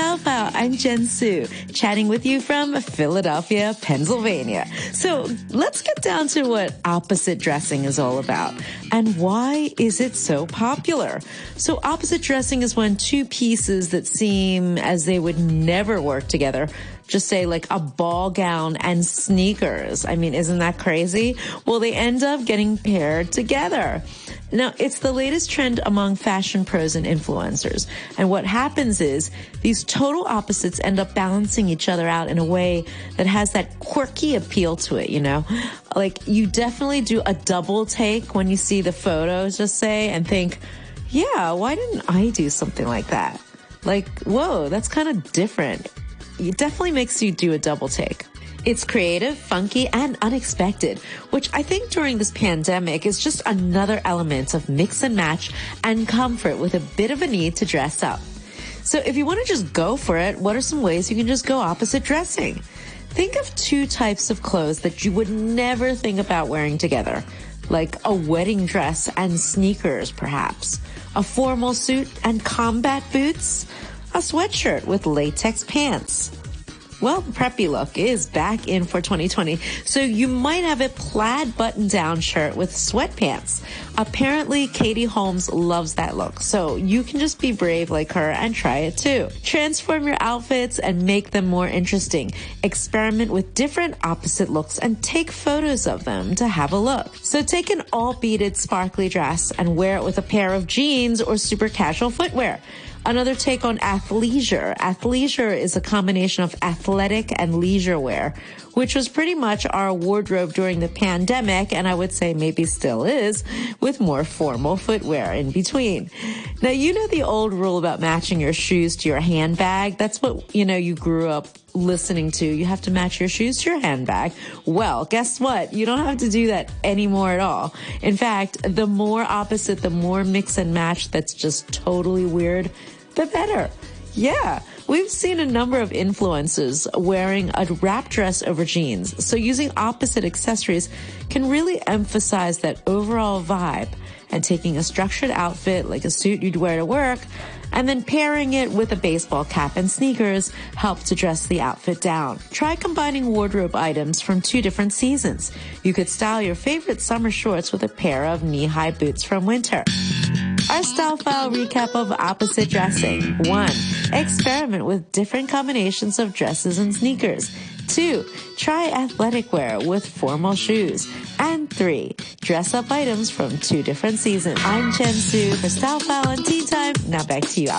File. I'm Jen Su, chatting with you from Philadelphia, Pennsylvania. So let's get down to what opposite dressing is all about and why is it so popular? So opposite dressing is when two pieces that seem as they would never work together just say like a ball gown and sneakers. I mean, isn't that crazy? Well, they end up getting paired together. Now, it's the latest trend among fashion pros and influencers. And what happens is these total opposites end up balancing each other out in a way that has that quirky appeal to it, you know? Like you definitely do a double take when you see the photos, just say, and think, yeah, why didn't I do something like that? Like, whoa, that's kind of different. It definitely makes you do a double take. It's creative, funky, and unexpected, which I think during this pandemic is just another element of mix and match and comfort with a bit of a need to dress up. So if you want to just go for it, what are some ways you can just go opposite dressing? Think of two types of clothes that you would never think about wearing together, like a wedding dress and sneakers, perhaps, a formal suit and combat boots, a sweatshirt with latex pants. Well, preppy look is back in for 2020. So you might have a plaid button down shirt with sweatpants. Apparently, Katie Holmes loves that look. So you can just be brave like her and try it too. Transform your outfits and make them more interesting. Experiment with different opposite looks and take photos of them to have a look. So take an all beaded sparkly dress and wear it with a pair of jeans or super casual footwear. Another take on athleisure. Athleisure is a combination of athletic and leisure wear, which was pretty much our wardrobe during the pandemic, and I would say maybe still is, with more formal footwear in between. Now, you know the old rule about matching your shoes to your handbag? That's what, you know, you grew up listening to. You have to match your shoes to your handbag. Well, guess what? You don't have to do that anymore at all. In fact, the more opposite, the more mix and match that's just totally weird, the better. Yeah. We've seen a number of influencers wearing a wrap dress over jeans. So using opposite accessories can really emphasize that overall vibe and taking a structured outfit like a suit you'd wear to work and then pairing it with a baseball cap and sneakers help to dress the outfit down. Try combining wardrobe items from two different seasons. You could style your favorite summer shorts with a pair of knee-high boots from winter. Our style file recap of opposite dressing. One, experiment with different combinations of dresses and sneakers. Two, try athletic wear with formal shoes. And three, dress up items from two different seasons. I'm Chen Su for Style File Tea Time. Now back to you, Alice.